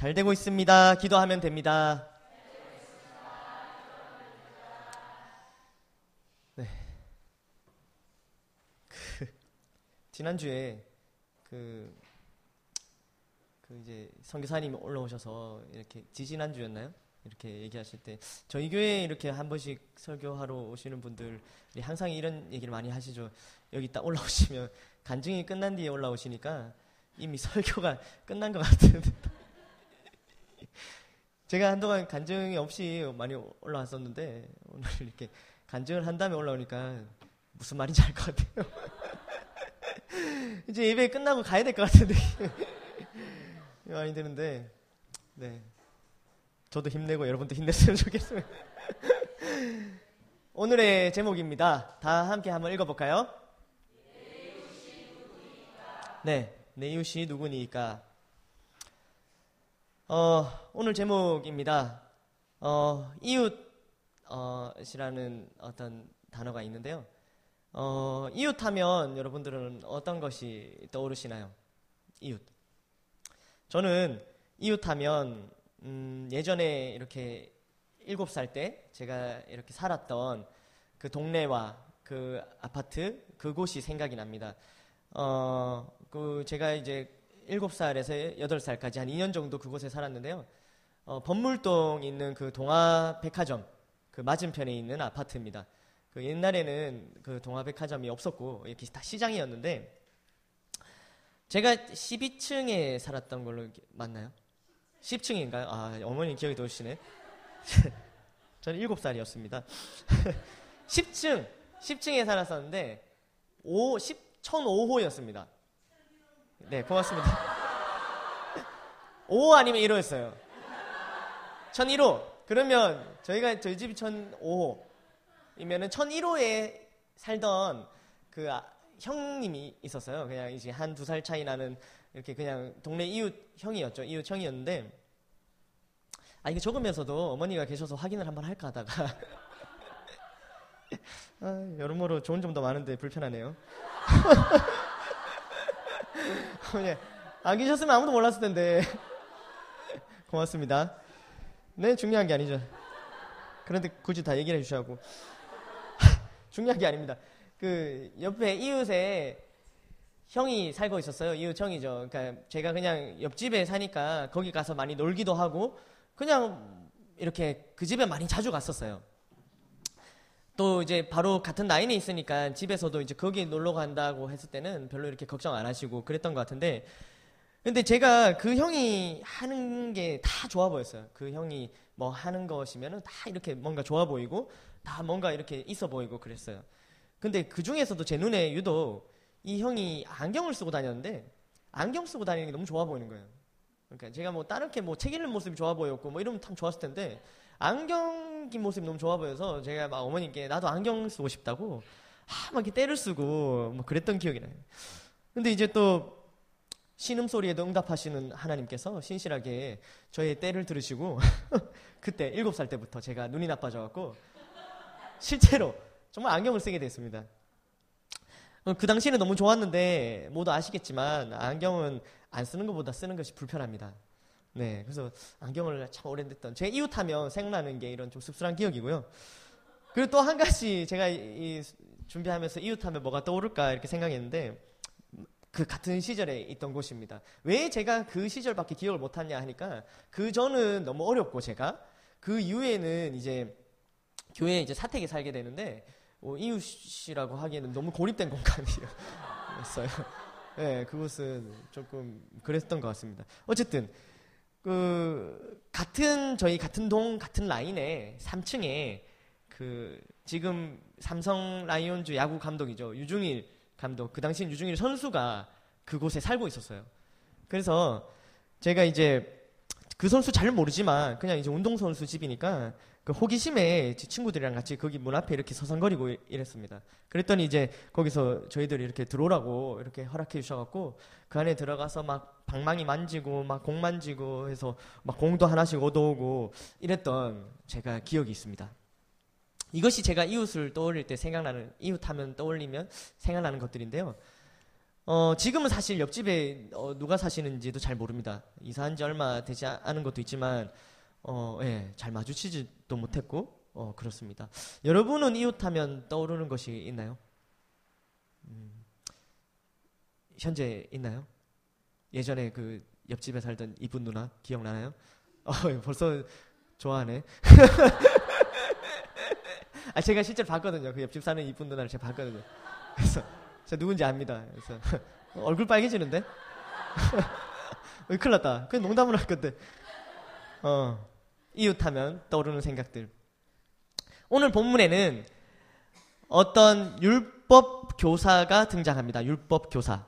잘 되고 있습니다. 기도하면 됩니다. 네. 그 지난주에 그, 그 이제 선교사님이 올라오셔서 이렇게 지지난주였나요? 이렇게 얘기하실 때 저희 교회에 이렇게 한 번씩 설교하러 오시는 분들이 항상 이런 얘기를 많이 하시죠. 여기 딱 올라오시면 간증이 끝난 뒤에 올라오시니까 이미 설교가 끝난 것 같은 제가 한동안 간증이 없이 많이 올라왔었는데 오늘 이렇게 간증을 한 다음에 올라오니까 무슨 말인지 알 것 같아요. 이제 예배 끝나고 가야 될 것 같은데 많이 드는데 네 저도 힘내고 여러분도 힘냈으면 좋겠어요. 오늘의 제목입니다. 다 함께 한번 읽어볼까요? 네, 내 이웃이 누구니까? 어, 오늘 제목입니다. 어, 이웃이라는 어떤 단어가 있는데요. 어, 이웃 하면 여러분들은 어떤 것이 떠오르시나요? 이웃. 저는 이웃 하면 음, 예전에 이렇게 일곱 살 때 제가 이렇게 살았던 그 동네와 그 아파트 그곳이 생각이 납니다. 어, 그 제가 이제 일곱 살에서 여덟 살까지 한 2년 정도 그곳에 살았는데요. 어, 범물동 있는 그 동화백화점 그 맞은편에 있는 아파트입니다. 그 옛날에는 그 동화백화점이 없었고 이렇게 다 시장이었는데 제가 12층에 살았던 걸로 맞나요? 10층인가요? 아, 어머니 기억이 도시네. 저는 7살이었습니다. 10층, 10층에 살았었는데, 5, 10, 1005호였습니다. 네, 고맙습니다. 5호 아니면 1호였어요. 1001호. 그러면 저희가, 저희 집이 1005호이면은 1001호에 살던 그 아, 형님이 있었어요. 그냥 이제 한 두 살 차이 나는 이렇게 그냥 동네 이웃 형이었죠. 이웃 형이었는데 아 이게 적으면서도 어머니가 계셔서 확인을 한번 할까 하다가 아, 여러모로 좋은 점도 많은데 불편하네요. 어머니 안 계셨으면 아무도 몰랐을 텐데 고맙습니다. 네 중요한 게 아니죠. 그런데 굳이 다 얘기를 해주셔고 중요한 게 아닙니다. 그 옆에 이웃에 형이 살고 있었어요. 이웃 형이죠. 그러니까 제가 그냥 옆집에 사니까 거기 가서 많이 놀기도 하고 그냥 이렇게 그 집에 많이 자주 갔었어요. 또 이제 바로 같은 라인에 있으니까 집에서도 이제 거기 놀러 간다고 했을 때는 별로 이렇게 걱정 안 하시고 그랬던 것 같은데 근데 제가 그 형이 하는 게 다 좋아 보였어요. 그 형이 뭐 하는 것이면은 다 이렇게 뭔가 좋아 보이고 다 뭔가 이렇게 있어 보이고 그랬어요. 근데 그 중에서도 제 눈에 유독 이 형이 안경을 쓰고 다녔는데 안경 쓰고 다니는 게 너무 좋아 보이는 거예요. 그러니까 제가 뭐 다른 게 뭐 책 읽는 모습이 좋아 보였고 뭐 이러면 참 좋았을 텐데 안경 낀 모습이 너무 좋아 보여서 제가 막 어머님께 나도 안경 쓰고 싶다고 하, 막 이렇게 때를 쓰고 뭐 그랬던 기억이 나요. 근데 이제 또 신음 소리에도 응답하시는 하나님께서 신실하게 저의 때를 들으시고 그때 일곱 살 때부터 제가 눈이 나빠져갖고 실제로 정말 안경을 쓰게 됐습니다. 어, 그 당시에는 너무 좋았는데 모두 아시겠지만 안경은 안 쓰는 것보다 쓰는 것이 불편합니다. 네, 그래서 안경을 참 오래됐던 제 이웃하면 생각나는 게 이런 좀 씁쓸한 기억이고요. 그리고 또 한 가지 제가 이, 준비하면서 이웃하면 뭐가 떠오를까 이렇게 생각했는데 그 같은 시절에 있던 곳입니다. 왜 제가 그 시절밖에 기억을 못하냐 하니까 그 전은 너무 어렵고 제가 그 이후에는 이제 교회에 이제 사택에 살게 되는데 어, 이웃이라고 하기에는 너무 고립된 공간이었어요. 네, 그곳은 조금 그랬던 것 같습니다. 어쨌든 그 같은 저희 같은 동 같은 라인에 3층에 그 지금 삼성 라이온즈 야구 감독이죠 유중일 감독 그 당시엔 유중일 선수가 그곳에 살고 있었어요. 그래서 제가 이제 그 선수 잘 모르지만 그냥 이제 운동 선수 집이니까 그 호기심에 친구들이랑 같이 거기 문 앞에 이렇게 서성거리고 이랬습니다. 그랬더니 이제 거기서 저희들이 이렇게 들어오라고 이렇게 허락해 주셔갖고 그 안에 들어가서 막 방망이 만지고 막 공 만지고 해서 막 공도 하나씩 얻어오고 이랬던 제가 기억이 있습니다. 이것이 제가 이웃을 떠올릴 때 생각나는 이웃하면 떠올리면 생각나는 것들인데요. 어, 지금은 사실 옆집에 어, 누가 사시는지도 잘 모릅니다. 이사한 지 얼마 되지 않은 것도 있지만, 어, 예, 잘 마주치지 도 못했고, 어, 그렇습니다. 여러분은 이웃하면 떠오르는 것이 있나요? 음, 현재 있나요? 예전에 그 옆집에 살던 이쁜 누나 기억나나요? 어, 벌써 좋아하네. 아, 제가 실제로 봤거든요. 그 옆집 사는 이쁜 누나를 제가 봤거든요. 그래서 제가 누군지 압니다. 그래서 얼굴 빨개지는데? 어, 큰일 났다. 그냥 농담을 할 건데. 어, 이웃하면 떠오르는 생각들. 오늘 본문에는 어떤 율법 교사가 등장합니다. 율법 교사.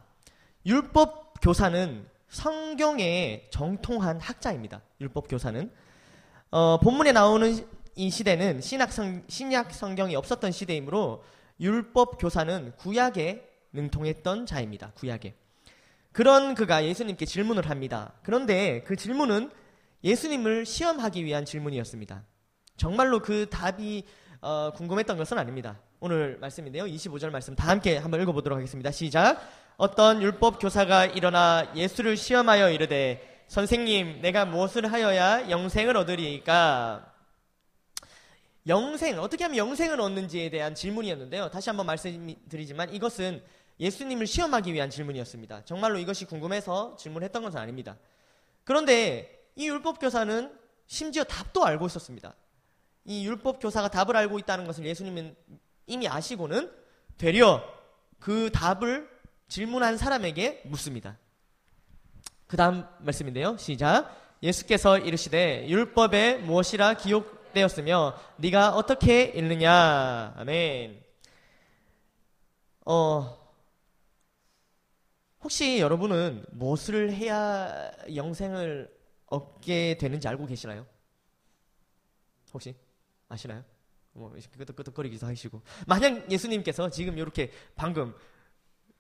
율법 교사는 성경에 정통한 학자입니다. 율법 교사는. 어, 본문에 나오는 이 시대는 신약, 성, 신약 성경이 없었던 시대이므로 율법 교사는 구약에 능통했던 자입니다. 구약에. 그런 그가 예수님께 질문을 합니다. 그런데 그 질문은 예수님을 시험하기 위한 질문이었습니다. 정말로 그 답이 어, 궁금했던 것은 아닙니다. 오늘 말씀인데요. 25절 말씀 다 함께 한번 읽어보도록 하겠습니다. 시작. 어떤 율법 교사가 일어나 예수를 시험하여 이르되 선생님 내가 무엇을 하여야 영생을 얻으리까? 영생 어떻게 하면 영생을 얻는지에 대한 질문이었는데요. 다시 한번 말씀드리지만 이것은 예수님을 시험하기 위한 질문이었습니다. 정말로 이것이 궁금해서 질문했던 것은 아닙니다. 그런데 이 율법 교사는 심지어 답도 알고 있었습니다. 이 율법 교사가 답을 알고 있다는 것을 예수님은 이미 아시고는 되려 그 답을 질문한 사람에게 묻습니다. 그 다음 말씀인데요. 시작. 예수께서 이르시되 율법에 무엇이라 기록되었으며 네가 어떻게 읽느냐. 아멘. 어, 혹시 여러분은 무엇을 해야 영생을 얻게 되는지 알고 계시나요? 혹시 아시나요? 뭐 끄덕끄덕거리기도 하시고 만약 예수님께서 지금 이렇게 방금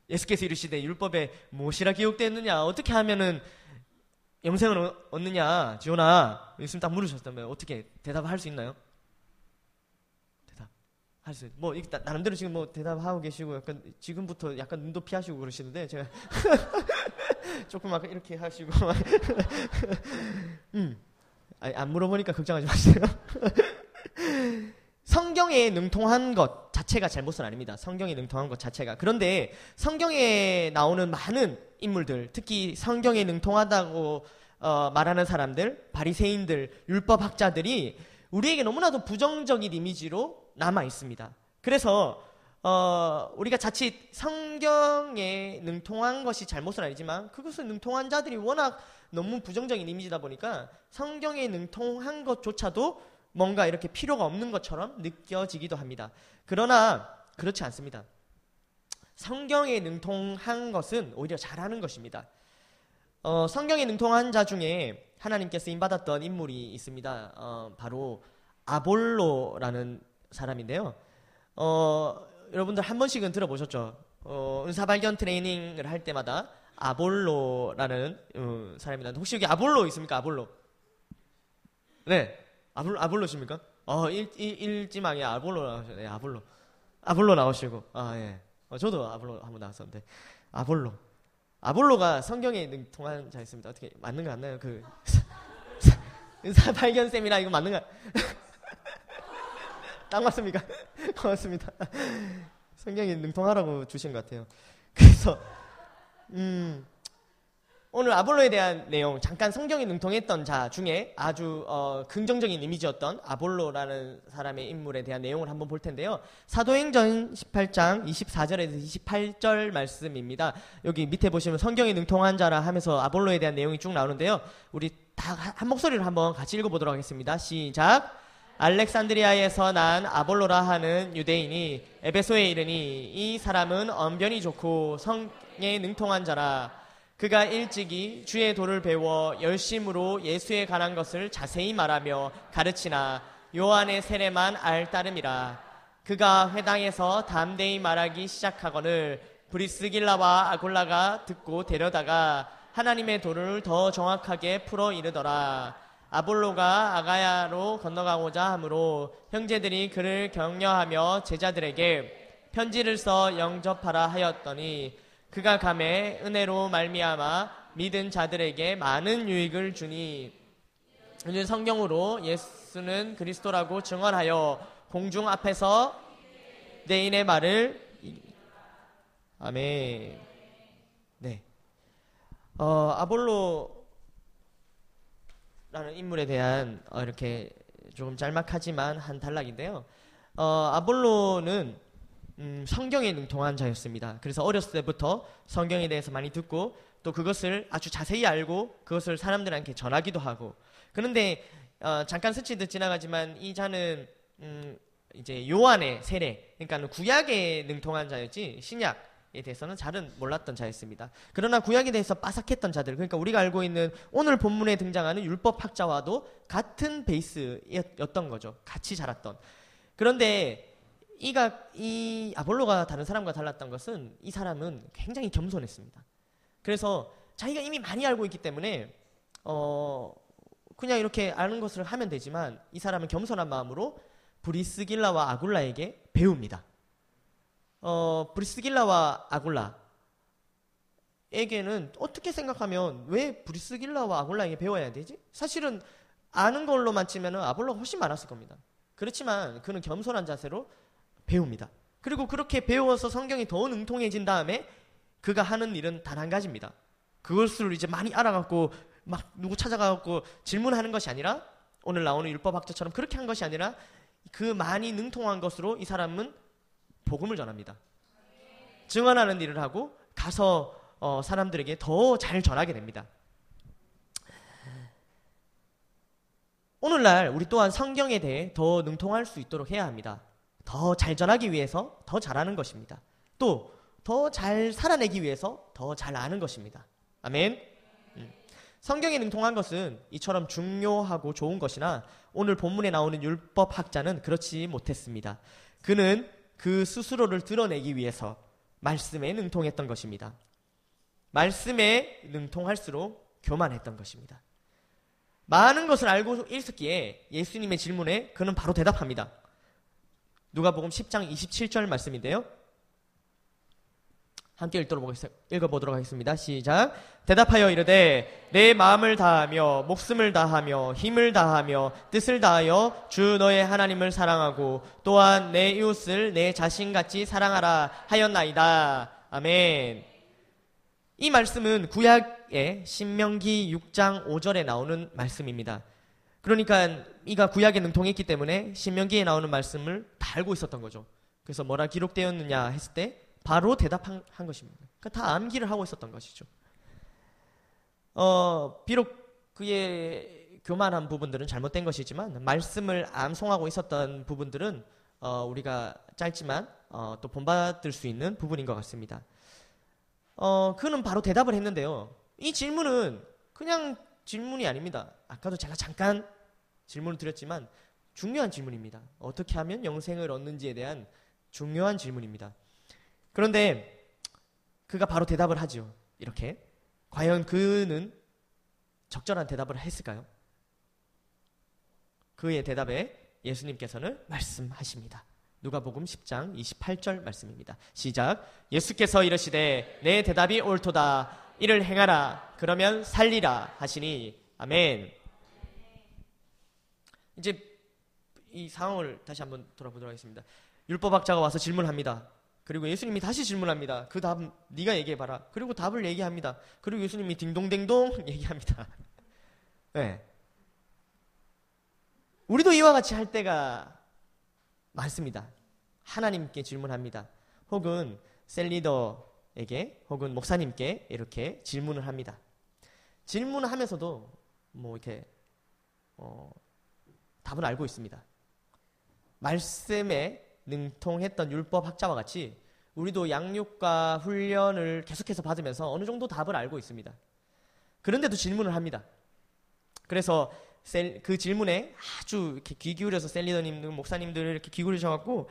예수께서 이르시되 율법에 무엇이라 기록되었느냐 어떻게 하면은 영생을 얻느냐 지원아 예수님 딱 물으셨다면 어떻게 대답할 수 있나요? 할수 뭐 나름대로 지금 뭐 대답하고 계시고 약간 지금부터 약간 눈도 피하시고 그러시는데 제가 조금 아까 이렇게 하시고 음. 아니, 안 물어보니까 걱정하지 마세요. 성경에 능통한 것 자체가 잘못은 아닙니다. 성경에 능통한 것 자체가. 그런데 성경에 나오는 많은 인물들, 특히 성경에 능통하다고 어, 말하는 사람들, 바리새인들, 율법학자들이 우리에게 너무나도 부정적인 이미지로 남아 있습니다. 그래서 어, 우리가 자칫 성경에 능통한 것이 잘못은 아니지만 그것을 능통한 자들이 워낙 너무 부정적인 이미지다 보니까 성경에 능통한 것조차도 뭔가 이렇게 필요가 없는 것처럼 느껴지기도 합니다. 그러나 그렇지 않습니다. 성경에 능통한 것은 오히려 잘하는 것입니다. 어, 성경에 능통한 자 중에 하나님께 쓰임 받았던 인물이 있습니다. 어, 바로 아볼로라는 사람인데요. 어, 여러분들 한 번씩은 들어보셨죠? 어, 은사 발견 트레이닝을 할 때마다 아볼로라는 어, 사람입니다. 혹시 여기 아볼로 있습니까? 아볼로. 네. 아볼로, 아볼로십니까? 어, 일, 일, 일지망에 아볼로 나오셨네. 네, 아볼로. 아볼로 나오시고. 아, 예. 어, 저도 아볼로 한번 나왔었는데. 아볼로. 아볼로가 성경에 능통한 자였습니다. 어떻게, 맞는 거 맞나요? 그, 은사 발견 쌤이라 이거 맞는 거. 딱 맞습니까? 고맙습니다. 성경이 능통하라고 주신 것 같아요. 그래서 음, 오늘 아볼로에 대한 내용 잠깐 성경이 능통했던 자 중에 아주 어, 긍정적인 이미지였던 아볼로라는 사람의 인물에 대한 내용을 한번 볼 텐데요. 사도행전 18장 24절에서 28절 말씀입니다. 여기 밑에 보시면 성경이 능통한 자라 하면서 아볼로에 대한 내용이 쭉 나오는데요. 우리 다 한 목소리로 한번 같이 읽어보도록 하겠습니다. 시작. 알렉산드리아에서 난 아볼로라 하는 유대인이 에베소에 이르니 이 사람은 언변이 좋고 성에 능통한 자라. 그가 일찍이 주의 도를 배워 열심으로 예수에 관한 것을 자세히 말하며 가르치나 요한의 세례만 알 따름이라. 그가 회당에서 담대히 말하기 시작하거늘 브리스길라와 아골라가 듣고 데려다가 하나님의 도를 더 정확하게 풀어 이르더라 아볼로가 아가야로 건너가고자 하므로 형제들이 그를 격려하며 제자들에게 편지를 써 영접하라 하였더니 그가 감에 은혜로 말미암아 믿은 자들에게 많은 유익을 주니 이제 성경으로 예수는 그리스도라고 증언하여 공중 앞에서 내인의 말을 아멘. 네. 어, 아볼로 라는 인물에 대한 어, 이렇게 조금 짤막하지만 한 단락인데요. 어, 아볼로는 음, 성경에 능통한 자였습니다. 그래서 어렸을 때부터 성경에 대해서 많이 듣고 또 그것을 아주 자세히 알고 그것을 사람들한테 전하기도 하고 그런데 어, 잠깐 스치듯 지나가지만 이 자는 음, 이제 요한의 세례 그러니까 구약에 능통한 자였지 신약 에 대해서는 잘은 몰랐던 자였습니다. 그러나 구약에 대해서 빠삭했던 자들 그러니까 우리가 알고 있는 오늘 본문에 등장하는 율법 학자와도 같은 베이스였던 거죠. 같이 자랐던. 그런데 이가 이 아볼로가 다른 사람과 달랐던 것은 이 사람은 굉장히 겸손했습니다. 그래서 자기가 이미 많이 알고 있기 때문에 어 그냥 이렇게 아는 것을 하면 되지만 이 사람은 겸손한 마음으로 브리스길라와 아굴라에게 배웁니다. 어 브리스길라와 아굴라에게는 어떻게 생각하면 왜 브리스길라와 아굴라에게 배워야 되지? 사실은 아는 걸로만 치면 아볼로가 훨씬 많았을 겁니다. 그렇지만 그는 겸손한 자세로 배웁니다. 그리고 그렇게 배워서 성경이 더 능통해진 다음에 그가 하는 일은 단 한 가지입니다. 그것을 이제 많이 알아갖고 막 누구 찾아가갖고 질문하는 것이 아니라 오늘 나오는 율법학자처럼 그렇게 한 것이 아니라 그 많이 능통한 것으로 이 사람은 복음을 전합니다. 증언하는 일을 하고 가서 어, 사람들에게 더 잘 전하게 됩니다. 오늘날 우리 또한 성경에 대해 더 능통할 수 있도록 해야 합니다. 더 잘 전하기 위해서 더 잘하는 것입니다. 또 더 잘 살아내기 위해서 더 잘 아는 것입니다. 아멘. 음. 성경에 능통한 것은 이처럼 중요하고 좋은 것이나 오늘 본문에 나오는 율법 학자는 그렇지 못했습니다. 그는 그 스스로를 드러내기 위해서 말씀에 능통했던 것입니다. 말씀에 능통할수록 교만했던 것입니다. 많은 것을 알고 있었기에 예수님의 질문에 그는 바로 대답합니다. 누가복음 10장 27절 말씀인데요. 함께 읽어보도록 하겠습니다. 시작. 대답하여 이르되 내 마음을 다하며 목숨을 다하며 힘을 다하며 뜻을 다하여 주 너의 하나님을 사랑하고 또한 내 이웃을 내 자신같이 사랑하라 하였나이다. 아멘. 이 말씀은 구약의 신명기 6장 5절에 나오는 말씀입니다. 그러니까 이가 구약에 능통했기 때문에 신명기에 나오는 말씀을 다 알고 있었던 거죠. 그래서 뭐라 기록되었느냐 했을 때 바로 대답한 것입니다. 그러니까 다 암기를 하고 있었던 것이죠. 어, 비록 그의 교만한 부분들은 잘못된 것이지만 말씀을 암송하고 있었던 부분들은 어, 우리가 짧지만 어, 또 본받을 수 있는 부분인 것 같습니다. 어, 그는 바로 대답을 했는데요. 이 질문은 그냥 질문이 아닙니다. 아까도 제가 잠깐 질문을 드렸지만 중요한 질문입니다. 어떻게 하면 영생을 얻는지에 대한 중요한 질문입니다. 그런데 그가 바로 대답을 하죠. 이렇게. 과연 그는 적절한 대답을 했을까요? 그의 대답에 예수님께서는 말씀하십니다. 누가복음 10장 28절 말씀입니다. 시작. 예수께서 이르시되 내 대답이 옳도다. 이를 행하라. 그러면 살리라 하시니 아멘. 이제 이 상황을 다시 한번 돌아보도록 하겠습니다. 율법학자가 와서 질문합니다. 그리고 예수님이 다시 질문합니다. 그 답 네가 얘기해 봐라. 그리고 답을 얘기합니다. 그리고 예수님이 딩동댕동 얘기합니다. 네. 우리도 이와 같이 할 때가 많습니다. 하나님께 질문합니다. 혹은 셀리더에게 혹은 목사님께 이렇게 질문을 합니다. 질문을 하면서도 뭐 이렇게 어, 답을 알고 있습니다. 말씀에 능통했던 율법 학자와 같이 우리도 양육과 훈련을 계속해서 받으면서 어느 정도 답을 알고 있습니다. 그런데도 질문을 합니다. 그래서 그 질문에 아주 이렇게 귀 기울여서 셀리더님, 목사님들 이렇게 귀 기울이셔갖고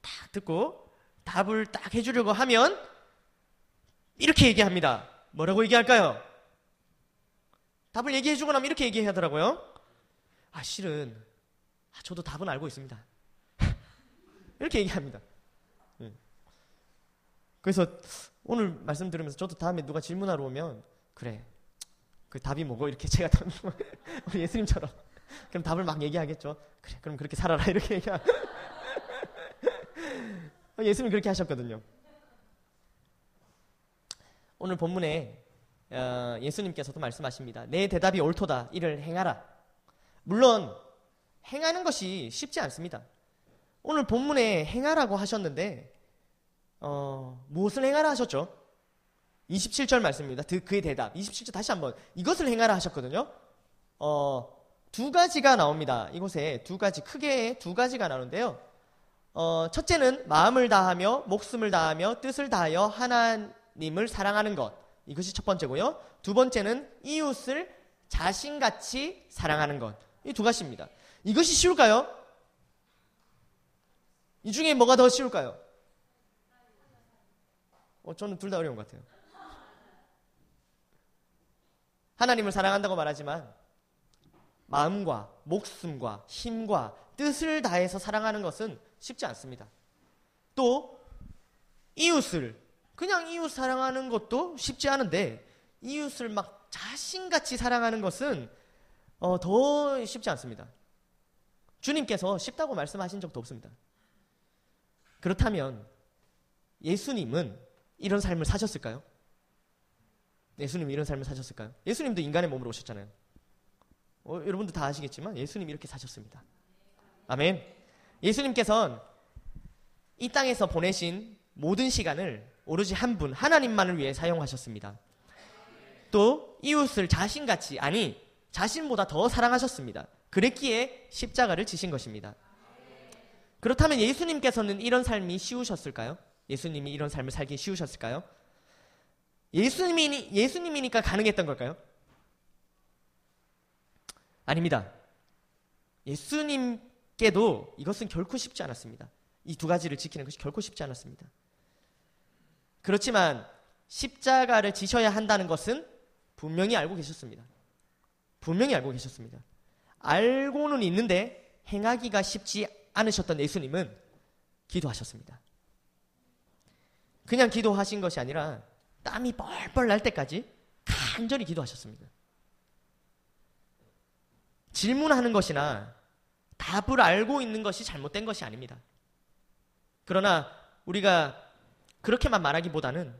딱 듣고 답을 딱 해주려고 하면 이렇게 얘기합니다. 뭐라고 얘기할까요? 답을 얘기해주고 나면 이렇게 얘기하더라고요. 아, 실은, 아, 저도 답은 알고 있습니다. 이렇게 얘기합니다. 예. 그래서, 오늘 말씀 들으면서 저도 다음에 누가 질문하러 오면 그래 그 답이 뭐고 이렇게 제가 답 우리 예수님처럼 그럼 답을 막 얘기하겠죠. 그래 그럼 그렇게 살아라 이렇게 얘기하. 예수님 그렇게 하셨거든요. 오늘 본문에 어, 예수님께서도 말씀하십니다. 내 대답이 옳도다. 이를 행하라. 물론 행하는 것이 쉽지 않습니다. 오늘 본문에 행하라고 하셨는데 어, 무엇을 행하라 하셨죠? 27절 말씀입니다. 그의 대답. 27절 다시 한번 이것을 행하라 하셨거든요. 어, 두 가지가 나옵니다. 이곳에 두 가지 크게 두 가지가 나오는데요. 어, 첫째는 마음을 다하며 목숨을 다하며 뜻을 다하여 하나님을 사랑하는 것. 이것이 첫 번째고요. 두 번째는 이웃을 자신같이 사랑하는 것. 이 두 가지입니다. 이것이 쉬울까요? 이 중에 뭐가 더 쉬울까요? 어, 저는 둘 다 어려운 것 같아요. 하나님을 사랑한다고 말하지만 마음과 목숨과 힘과 뜻을 다해서 사랑하는 것은 쉽지 않습니다. 또 이웃을 그냥 이웃 사랑하는 것도 쉽지 않은데 이웃을 막 자신같이 사랑하는 것은 어, 더 쉽지 않습니다. 주님께서 쉽다고 말씀하신 적도 없습니다. 그렇다면 예수님은 이런 삶을 사셨을까요? 예수님이 이런 삶을 사셨을까요? 예수님도 인간의 몸으로 오셨잖아요. 어, 여러분도 다 아시겠지만 예수님이 이렇게 사셨습니다. 아멘. 예수님께서는 이 땅에서 보내신 모든 시간을 오로지 한 분, 하나님만을 위해 사용하셨습니다. 또 이웃을 자신같이, 아니, 자신보다 더 사랑하셨습니다. 그랬기에 십자가를 지신 것입니다. 그렇다면 예수님께서는 이런 삶이 쉬우셨을까요? 예수님이 이런 삶을 살기 쉬우셨을까요? 예수님이, 예수님이니까 가능했던 걸까요? 아닙니다. 예수님께도 이것은 결코 쉽지 않았습니다. 이 두 가지를 지키는 것이 결코 쉽지 않았습니다. 그렇지만 십자가를 지셔야 한다는 것은 분명히 알고 계셨습니다. 분명히 알고 계셨습니다. 알고는 있는데 행하기가 쉽지 않으셨던 예수님은 기도하셨습니다. 그냥 기도하신 것이 아니라 땀이 뻘뻘 날 때까지 간절히 기도하셨습니다. 질문하는 것이나 답을 알고 있는 것이 잘못된 것이 아닙니다. 그러나 우리가 그렇게만 말하기보다는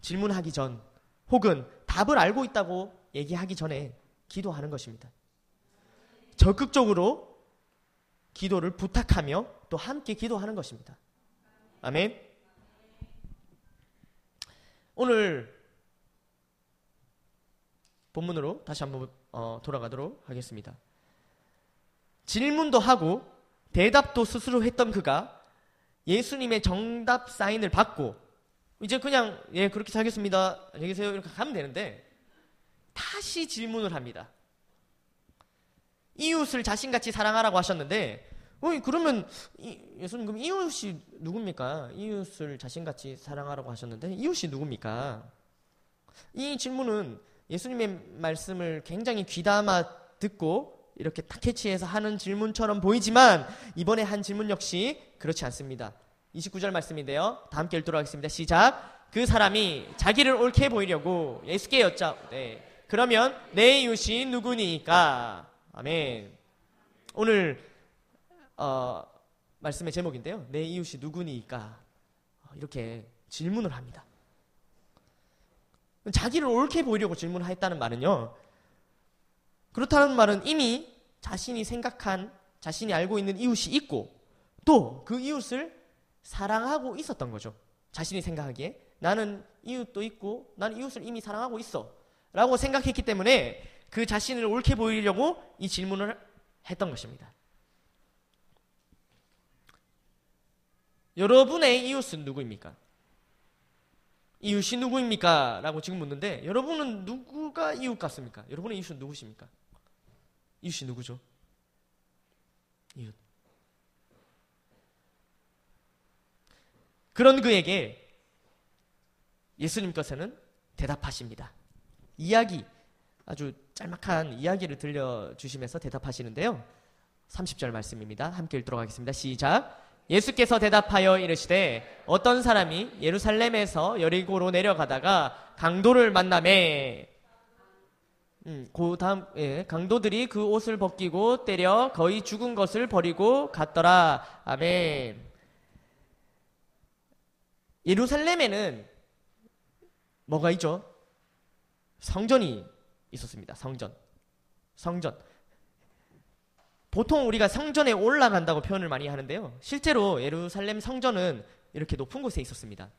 질문하기 전 혹은 답을 알고 있다고 얘기하기 전에 기도하는 것입니다. 적극적으로 기도를 부탁하며 또 함께 기도하는 것입니다. 아멘. 오늘 본문으로 다시 한번 어, 돌아가도록 하겠습니다. 질문도 하고 대답도 스스로 했던 그가 예수님의 정답 사인을 받고 이제 그냥 예 그렇게 살겠습니다. 안녕히 계세요. 이렇게 가면 되는데 다시 질문을 합니다. 이웃을 자신같이 사랑하라고 하셨는데 어 그러면 이, 예수님 그럼 이웃이 누굽니까? 이웃을 자신같이 사랑하라고 하셨는데 이웃이 누굽니까? 이 질문은 예수님의 말씀을 굉장히 귀담아 듣고 이렇게 딱 캐치해서 하는 질문처럼 보이지만 이번에 한 질문 역시 그렇지 않습니다. 29절 말씀인데요. 다 함께 읽도록 하겠습니다. 시작. 그 사람이 자기를 옳게 보이려고 예수께 여짜. 네. 그러면 내 이웃이 누구니까? 아멘. 오늘 어, 말씀의 제목인데요. 내 이웃이 누구니까? 이렇게 질문을 합니다. 자기를 옳게 보이려고 질문을 했다는 말은요. 그렇다는 말은 이미 자신이 생각한, 자신이 알고 있는 이웃이 있고 또 그 이웃을 사랑하고 있었던 거죠. 자신이 생각하기에 나는 이웃도 있고 나는 이웃을 이미 사랑하고 있어. 라고 생각했기 때문에 그 자신을 옳게 보이려고 이 질문을 했던 것입니다. 여러분의 이웃은 누구입니까? 이웃이 누구입니까? 라고 지금 묻는데 여러분은 누구가 이웃 같습니까? 여러분의 이웃은 누구십니까? 이웃이 누구죠? 이웃. 그런 그에게 예수님께서는 대답하십니다. 이야기, 아주 짤막한 이야기를 들려주시면서 대답하시는데요. 30절 말씀입니다. 함께 읽도록 하겠습니다. 시작. 예수께서 대답하여 이르시되 어떤 사람이 예루살렘에서 여리고로 내려가다가 강도를 만남에 음, 그 다음 예, 강도들이 그 옷을 벗기고 때려 거의 죽은 것을 버리고 갔더라. 아멘. 예루살렘에는 뭐가 있죠? 성전이 있었습니다. 성전. 성전. 보통 우리가 성전에 올라간다고 표현을 많이 하는데요. 실제로 예루살렘 성전은 이렇게 높은 곳에 있었습니다.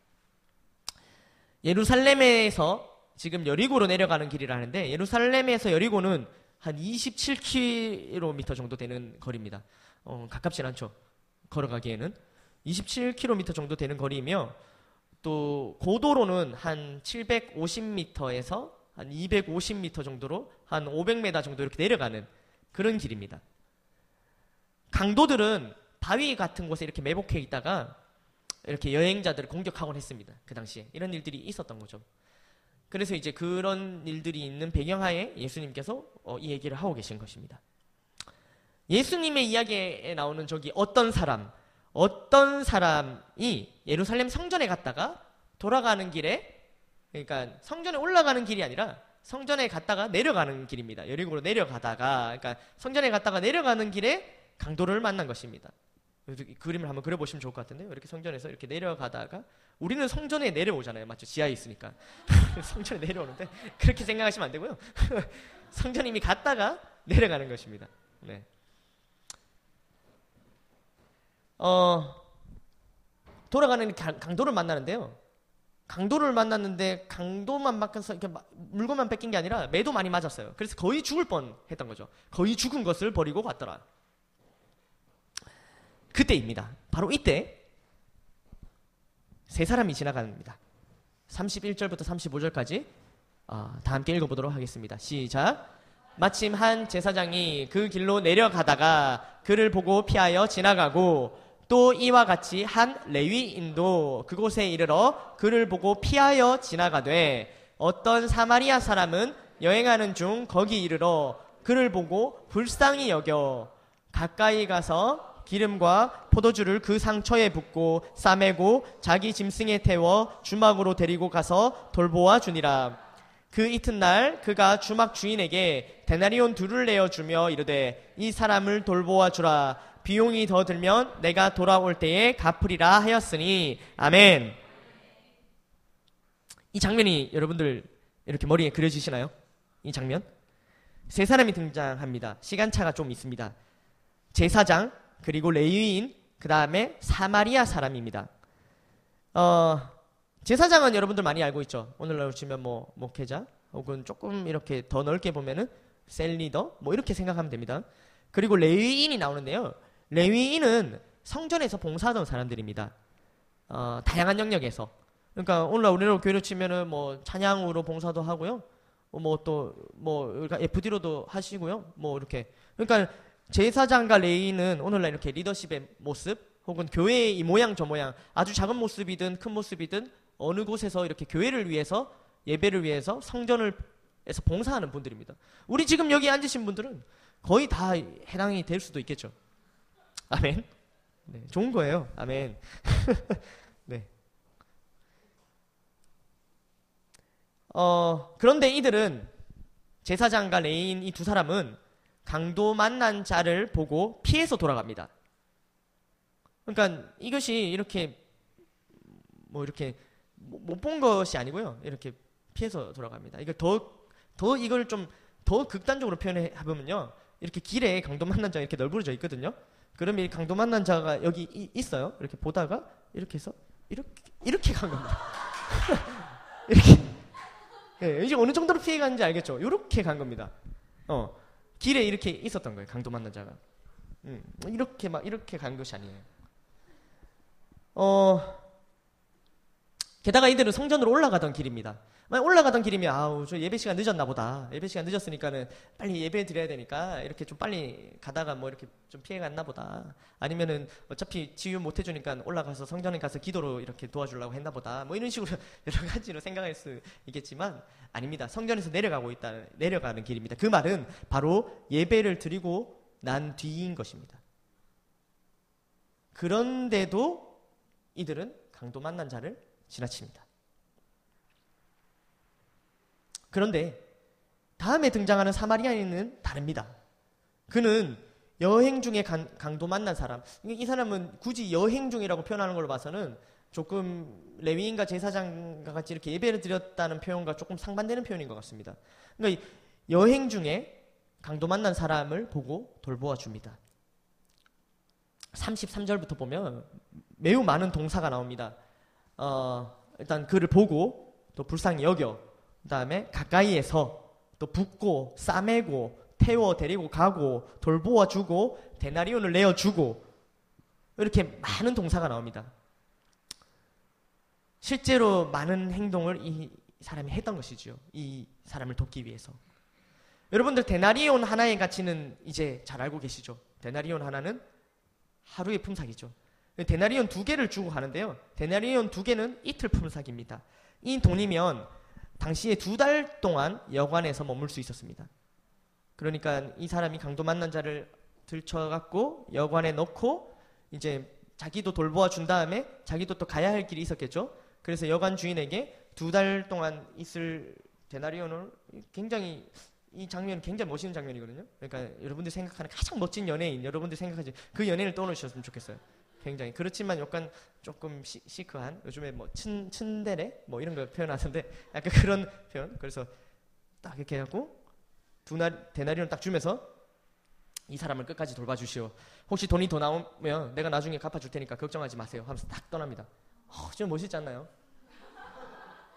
예루살렘에서 지금 여리고로 내려가는 길이라는데 예루살렘에서 여리고는 한 27km 정도 되는 거리입니다. 어, 가깝진 않죠. 걸어가기에는 27km 정도 되는 거리이며 또 고도로는 한 750m에서 한 250m 정도로 한 500m 정도 이렇게 내려가는 그런 길입니다. 강도들은 바위 같은 곳에 이렇게 매복해 있다가 이렇게 여행자들을 공격하곤 했습니다. 그 당시에 이런 일들이 있었던 거죠. 그래서 이제 그런 일들이 있는 배경하에 예수님께서 어, 이 얘기를 하고 계신 것입니다. 예수님의 이야기에 나오는 저기 어떤 사람, 어떤 사람이 예루살렘 성전에 갔다가 돌아가는 길에 그러니까 성전에 올라가는 길이 아니라 성전에 갔다가 내려가는 길입니다. 여리고로 내려가다가 그러니까 성전에 갔다가 내려가는 길에 강도를 만난 것입니다. 그림을 한번 그려보시면 좋을 것 같은데요. 이렇게 성전에서 이렇게 내려가다가 우리는 성전에 내려오잖아요. 맞죠? 지하에 있으니까. 성전에 내려오는데 그렇게 생각하시면 안 되고요. 성전 이미 갔다가 내려가는 것입니다. 네. 어, 돌아가는 강도를 만나는데요. 강도를 만났는데 강도만 막혀서 이렇게 물건만 뺏긴 게 아니라 매도 많이 맞았어요. 그래서 거의 죽을 뻔 했던 거죠. 거의 죽은 것을 버리고 갔더라. 그때입니다. 바로 이때 세 사람이 지나갑니다. 31절부터 35절까지 어, 다 함께 읽어보도록 하겠습니다. 시작. 마침 한 제사장이 그 길로 내려가다가 그를 보고 피하여 지나가고 또 이와 같이 한 레위인도 그곳에 이르러 그를 보고 피하여 지나가되 어떤 사마리아 사람은 여행하는 중 거기 이르러 그를 보고 불쌍히 여겨 가까이 가서 기름과 포도주를 그 상처에 붓고 싸매고 자기 짐승에 태워 주막으로 데리고 가서 돌보아 주니라. 그 이튿날 그가 주막 주인에게 데나리온 둘을 내어 주며 이르되 이 사람을 돌보아 주라. 비용이 더 들면 내가 돌아올 때에 갚으리라 하였으니 아멘. 이 장면이 여러분들 이렇게 머리에 그려지시나요? 이 장면? 세 사람이 등장합니다. 시간차가 좀 있습니다. 제사장, 그리고 레위인, 그 다음에 사마리아 사람입니다. 어, 제사장은 여러분들 많이 알고 있죠. 오늘날 치면 뭐 목회자 혹은 조금 이렇게 더 넓게 보면은 셀리더 뭐 이렇게 생각하면 됩니다. 그리고 레위인이 나오는데요. 레위인은 성전에서 봉사하던 사람들입니다. 어, 다양한 영역에서. 그러니까 오늘날 우리로 교회로 치면은 뭐 찬양으로 봉사도 하고요. 뭐 또뭐 뭐 그러니까 FD로도 하시고요. 뭐 이렇게. 그러니까 제사장과 레위인은 오늘날 이렇게 리더십의 모습 혹은 교회의 이 모양 저 모양 아주 작은 모습이든 큰 모습이든 어느 곳에서 이렇게 교회를 위해서 예배를 위해서 성전을 에서 봉사하는 분들입니다. 우리 지금 여기 앉으신 분들은 거의 다 해당이 될 수도 있겠죠. 아멘. 네, 좋은 거예요. 아멘. 네. 어, 그런데 이들은 제사장과 레위인 이 두 사람은 강도 만난 자를 보고 피해서 돌아갑니다. 그러니까 이것이 이렇게 뭐 이렇게 못 본 것이 아니고요. 이렇게 피해서 돌아갑니다. 이걸 더, 더 이걸 좀 더 극단적으로 표현해 보면요. 이렇게 길에 강도 만난 자가 이렇게 널브러져 있거든요. 그러면 이 강도 만난 자가 여기 이, 있어요. 이렇게 보다가 이렇게 해서 이렇게 이렇게 간 겁니다. 이렇게 네, 이제 어느 정도로 피해 가는지 알겠죠? 이렇게 간 겁니다. 어. 길에 이렇게 있었던 거예요. 강도 만난 자가. 음, 이렇게 막 이렇게 간 것이 아니에요. 어, 게다가 이들은 성전으로 올라가던 길입니다. 올라가던 길이면 아우 저 예배 시간 늦었나 보다. 예배 시간 늦었으니까는 빨리 예배 드려야 되니까 이렇게 좀 빨리 가다가 뭐 이렇게 좀 피해 갔나 보다. 아니면은 어차피 지유 못 해주니까 올라가서 성전에 가서 기도로 이렇게 도와주려고 했나 보다. 뭐 이런 식으로 여러 가지로 생각할 수 있겠지만 아닙니다. 성전에서 내려가고 있다 내려가는 길입니다. 그 말은 바로 예배를 드리고 난 뒤인 것입니다. 그런데도 이들은 강도 만난 자를 지나칩니다. 그런데 다음에 등장하는 사마리아인은 다릅니다. 그는 여행 중에 강, 도 만난 사람. 이 사람은 굳이 여행 중이라고 표현하는 걸로 봐서는 조금 레위인과 제사장과 같이 이렇게 예배를 드렸다는 표현과 조금 상반되는 표현인 것 같습니다. 그러니까 여행 중에 강도 만난 사람을 보고 돌보아 줍니다. 33절부터 보면 매우 많은 동사가 나옵니다. 어, 일단 그를 보고 또 불쌍히 여겨 그 다음에 가까이에서 또 붙고 싸매고 태워 데리고 가고 돌보아 주고 데나리온을 내어 주고 이렇게 많은 동사가 나옵니다. 실제로 많은 행동을 이 사람이 했던 것이지요. 이 사람을 돕기 위해서. 여러분들 데나리온 하나의 가치는 이제 잘 알고 계시죠. 데나리온 하나는 하루의 품삯이죠. 데나리온 두 개를 주고 가는데요. 데나리온 두 개는 이틀 품삯입니다. 이 돈이면 당시에 두 달 동안 여관에서 머물 수 있었습니다. 그러니까 이 사람이 강도 만난 자를 들쳐갖고 여관에 넣고 이제 자기도 돌보아 준 다음에 자기도 또 가야 할 길이 있었겠죠. 그래서 여관 주인에게 두 달 동안 있을 데나리온을 굉장히 이 장면 굉장히 멋있는 장면이거든요. 그러니까 여러분들 생각하는 가장 멋진 연예인, 여러분들 생각하지 그 연예인을 떠올리셨으면 좋겠어요. 굉장히 그렇지만 약간 조금 시, 시크한 요즘에 뭐 친, 친데레 뭐 이런 걸 표현하는데 약간 그런 표현. 그래서 딱 이렇게 하고 두날 대나리는 딱 주면서 이 사람을 끝까지 돌봐주시오. 혹시 돈이 더 나오면 내가 나중에 갚아줄 테니까 걱정하지 마세요. 하면서 딱 떠납니다. 어, 좀 멋있지 않나요?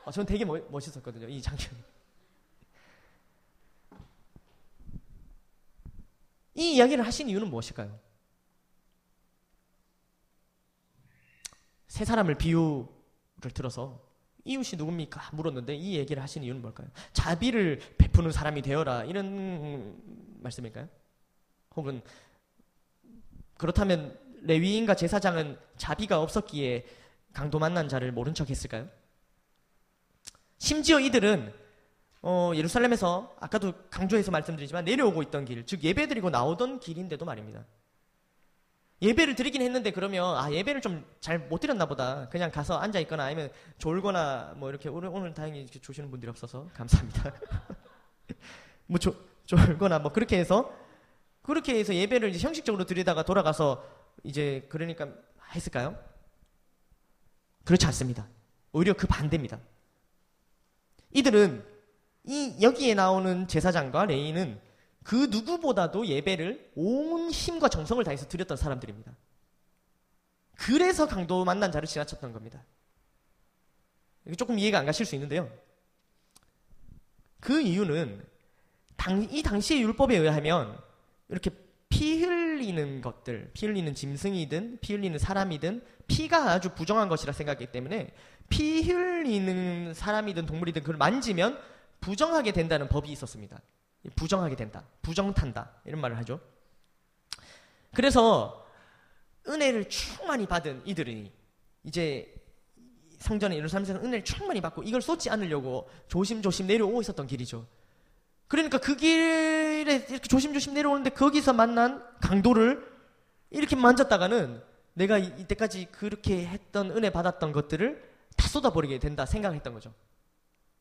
어, 저는 되게 멋, 멋있었거든요. 이 장면이. 이 이야기를 하신 이유는 무엇일까요? 세 사람을 비유를 들어서 이웃이 누굽니까? 물었는데 이 얘기를 하신 이유는 뭘까요? 자비를 베푸는 사람이 되어라 이런 말씀일까요? 혹은 그렇다면 레위인과 제사장은 자비가 없었기에 강도 만난 자를 모른 척 했을까요? 심지어 이들은 어, 예루살렘에서 아까도 강조해서 말씀드리지만 내려오고 있던 길, 즉 예배드리고 나오던 길인데도 말입니다. 예배를 드리긴 했는데 그러면 아 예배를 좀 잘 못 드렸나 보다. 그냥 가서 앉아 있거나 아니면 졸거나 뭐 이렇게 오늘 오늘 다행히 이렇게 조시는 분들이 없어서 감사합니다. 뭐 조, 졸거나 뭐 그렇게 해서 그렇게 해서 예배를 이제 형식적으로 드리다가 돌아가서 이제 그러니까 했을까요? 그렇지 않습니다. 오히려 그 반대입니다. 이들은 이 여기에 나오는 제사장과 레인은 그 누구보다도 예배를 온 힘과 정성을 다해서 드렸던 사람들입니다. 그래서 강도 만난 자를 지나쳤던 겁니다. 조금 이해가 안 가실 수 있는데요. 그 이유는 당, 이 당시의 율법에 의하면 이렇게 피 흘리는 것들, 피 흘리는 짐승이든 피 흘리는 사람이든 피가 아주 부정한 것이라 생각했기 때문에 피 흘리는 사람이든 동물이든 그걸 만지면 부정하게 된다는 법이 있었습니다. 부정하게 된다. 부정탄다. 이런 말을 하죠. 그래서 은혜를 충만히 받은 이들이 이제 성전에 예루살렘에서 은혜를 충만히 받고 이걸 쏟지 않으려고 조심조심 내려오고 있었던 길이죠. 그러니까 그 길에 이렇게 조심조심 내려오는데 거기서 만난 강도를 이렇게 만졌다가는 내가 이때까지 그렇게 했던 은혜 받았던 것들을 다 쏟아버리게 된다 생각했던 거죠.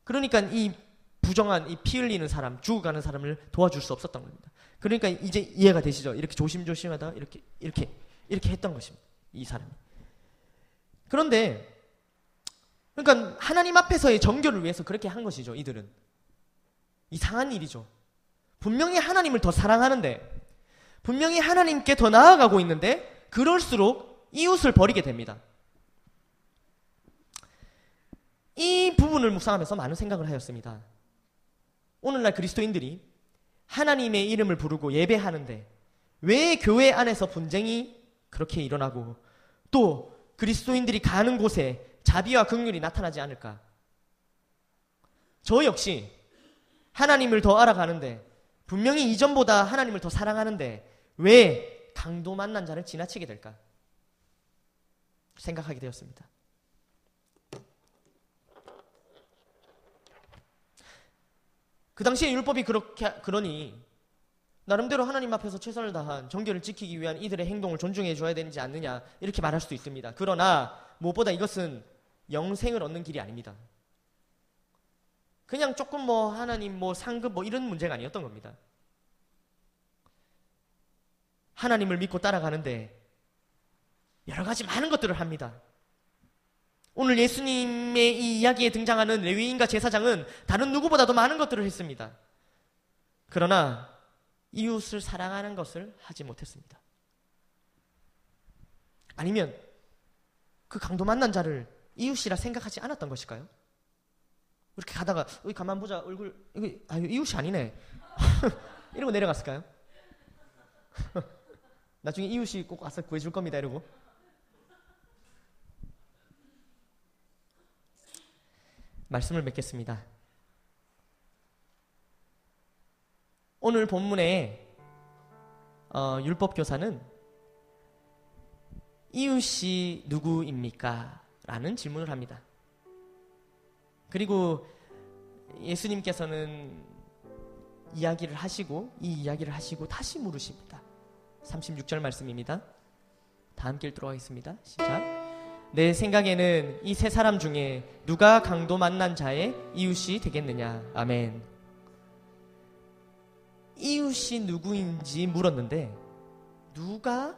그러니까 이 부정한 이 피 흘리는 사람, 죽어가는 사람을 도와줄 수 없었던 겁니다. 그러니까 이제 이해가 되시죠? 이렇게 조심조심하다 이렇게 이렇게 이렇게 했던 것입니다. 이 사람이. 그런데 그러니까 하나님 앞에서의 정결을 위해서 그렇게 한 것이죠. 이들은 이상한 일이죠. 분명히 하나님을 더 사랑하는데 분명히 하나님께 더 나아가고 있는데 그럴수록 이웃을 버리게 됩니다. 이 부분을 묵상하면서 많은 생각을 하였습니다. 오늘날 그리스도인들이 하나님의 이름을 부르고 예배하는데 왜 교회 안에서 분쟁이 그렇게 일어나고 또 그리스도인들이 가는 곳에 자비와 긍휼이 나타나지 않을까? 저 역시 하나님을 더 알아가는데 분명히 이전보다 하나님을 더 사랑하는데 왜 강도 만난 자를 지나치게 될까? 생각하게 되었습니다. 그 당시에 율법이 그렇게 그러니 나름대로 하나님 앞에서 최선을 다한 정결을 지키기 위한 이들의 행동을 존중해 줘야 되는지 않느냐 이렇게 말할 수도 있습니다. 그러나 무엇보다 이것은 영생을 얻는 길이 아닙니다. 그냥 조금 뭐 하나님 뭐 상급 뭐 이런 문제가 아니었던 겁니다. 하나님을 믿고 따라가는데 여러 가지 많은 것들을 합니다. 오늘 예수님의 이 이야기에 등장하는 레위인과 제사장은 다른 누구보다도 많은 것들을 했습니다. 그러나 이웃을 사랑하는 것을 하지 못했습니다. 아니면 그 강도 만난 자를 이웃이라 생각하지 않았던 것일까요? 이렇게 가다가 여기 가만 보자 얼굴 이거 아 이웃이 아니네 이러고 내려갔을까요? 나중에 이웃이 꼭 와서 구해줄 겁니다 이러고 말씀을 맺겠습니다. 오늘 본문의 어, 율법 교사는 이웃이 누구입니까? 라는 질문을 합니다. 그리고 예수님께서는 이야기를 하시고 이 이야기를 하시고 다시 물으십니다. 36절 말씀입니다. 다 함께 읽도록 하겠습니다. 시작. 내 생각에는 이 세 사람 중에 누가 강도 만난 자의 이웃이 되겠느냐. 아멘. 이웃이 누구인지 물었는데 누가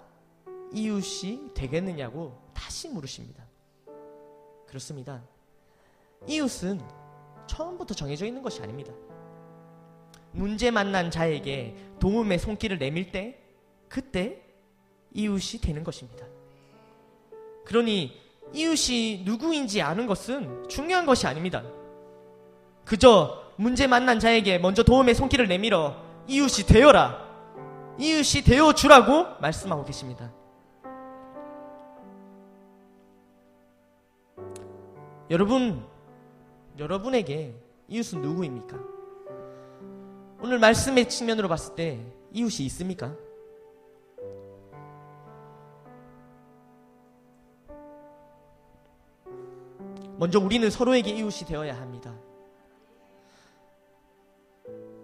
이웃이 되겠느냐고 다시 물으십니다. 그렇습니다. 이웃은 처음부터 정해져 있는 것이 아닙니다. 문제 만난 자에게 도움의 손길을 내밀 때 그때 이웃이 되는 것입니다. 그러니 이웃이 누구인지 아는 것은 중요한 것이 아닙니다. 그저 문제 만난 자에게 먼저 도움의 손길을 내밀어 이웃이 되어라. 이웃이 되어 주라고 말씀하고 계십니다. 여러분, 여러분에게 이웃은 누구입니까? 오늘 말씀의 측면으로 봤을 때 이웃이 있습니까? 먼저 우리는 서로에게 이웃이 되어야 합니다.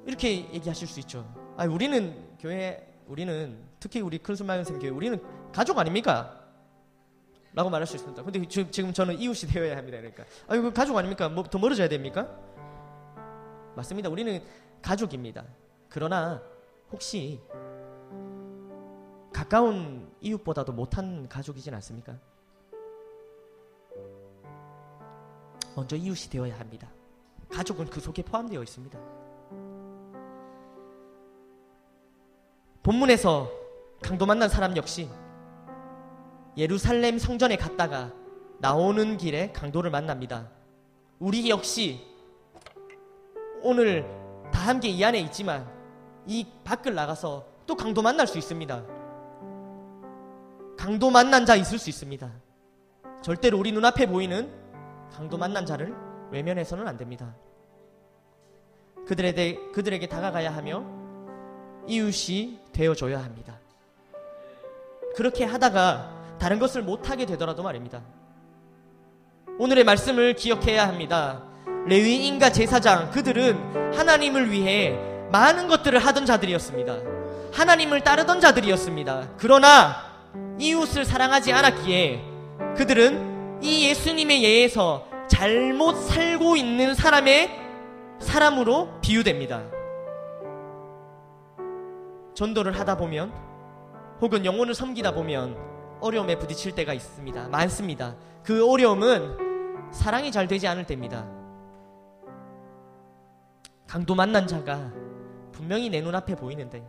이렇게 얘기하실 수 있죠. 아, 우리는 교회, 우리는 특히 우리 큰순마연 교회, 우리는 가족 아닙니까? 라고 말할 수 있습니다. 근데 지금 저는 이웃이 되어야 합니다. 그러니까. 아, 이거 가족 아닙니까? 뭐 더 멀어져야 됩니까? 맞습니다. 우리는 가족입니다. 그러나 혹시 가까운 이웃보다도 못한 가족이진 않습니까? 먼저 이웃이 되어야 합니다. 가족은 그 속에 포함되어 있습니다. 본문에서 강도 만난 사람 역시 예루살렘 성전에 갔다가 나오는 길에 강도를 만납니다. 우리 역시 오늘 다 함께 이 안에 있지만 이 밖을 나가서 또 강도 만날 수 있습니다. 강도 만난 자 있을 수 있습니다. 절대로 우리 눈앞에 보이는 강도 만난 자를 외면해서는 안 됩니다. 그들에게, 그들에게 다가가야 하며 이웃이 되어줘야 합니다. 그렇게 하다가 다른 것을 못하게 되더라도 말입니다. 오늘의 말씀을 기억해야 합니다. 레위인과 제사장, 그들은 하나님을 위해 많은 것들을 하던 자들이었습니다. 하나님을 따르던 자들이었습니다. 그러나 이웃을 사랑하지 않았기에 그들은 이 예수님의 예에서 잘못 살고 있는 사람의 사람으로 비유됩니다. 전도를 하다 보면 혹은 영혼을 섬기다 보면 어려움에 부딪힐 때가 있습니다. 많습니다. 그 어려움은 사랑이 잘 되지 않을 때입니다. 강도 만난 자가 분명히 내 눈앞에 보이는데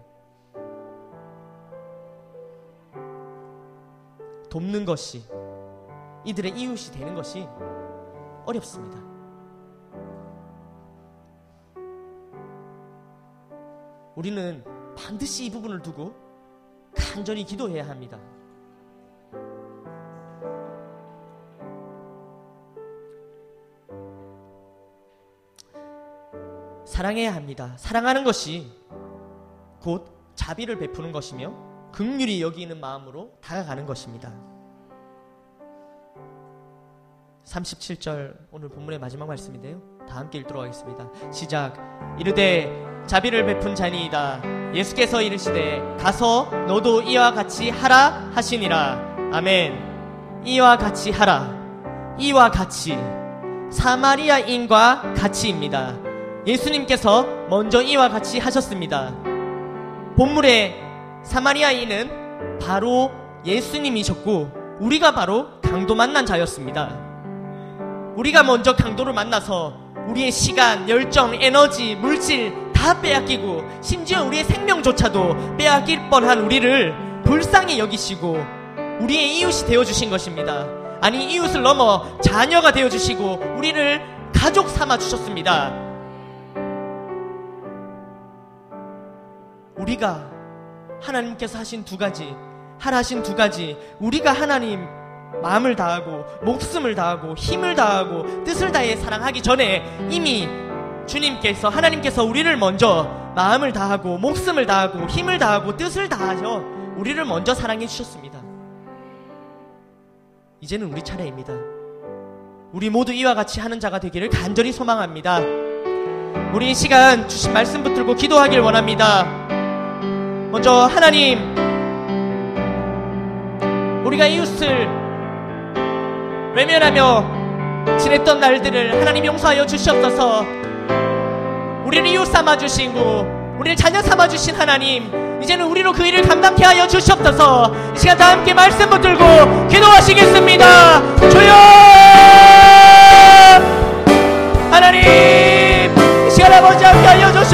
돕는 것이 이들의 이웃이 되는 것이 어렵습니다. 우리는 반드시 이 부분을 두고 간절히 기도해야 합니다. 사랑해야 합니다. 사랑하는 것이 곧 자비를 베푸는 것이며 극률이 여기는 마음으로 다가가는 것입니다. 37절 오늘 본문의 마지막 말씀인데요. 다 함께 읽도록 하겠습니다. 시작. 이르되 자비를 베푼 자니이다. 예수께서 이르시되 가서 너도 이와 같이 하라 하시니라. 아멘. 이와 같이 하라. 이와 같이. 사마리아인과 같이입니다. 예수님께서 먼저 이와 같이 하셨습니다. 본물의 사마리아인은 바로 예수님이셨고 우리가 바로 강도 만난 자였습니다. 우리가 먼저 강도를 만나서 우리의 시간, 열정, 에너지, 물질 다 빼앗기고 심지어 우리의 생명조차도 빼앗길 뻔한 우리를 불쌍히 여기시고 우리의 이웃이 되어주신 것입니다. 아니 이웃을 넘어 자녀가 되어주시고 우리를 가족 삼아 주셨습니다. 우리가 하나님께서 하신 두 가지 하나 하신 두 가지 우리가 하나님 마음을 다하고 목숨을 다하고 힘을 다하고 뜻을 다해 사랑하기 전에 이미 주님께서 하나님께서 우리를 먼저 마음을 다하고 목숨을 다하고 힘을 다하고 뜻을 다하셔 우리를 먼저 사랑해 주셨습니다. 이제는 우리 차례입니다. 우리 모두 이와 같이 하는 자가 되기를 간절히 소망합니다. 우리 이 시간 주신 말씀 붙들고 기도하길 원합니다. 먼저 하나님, 우리가 이웃을 외면하며 지냈던 날들을 하나님 용서하여 주시옵소서. 우리를 이웃 삼아주시고 우리를 자녀 삼아주신 하나님 이제는 우리로 그 일을 감당케 하여 주시옵소서. 이 시간 다 함께 말씀 붙들고 기도하시겠습니다. 주여! 하나님 이 시간 아버지 함께 알려주시옵소서.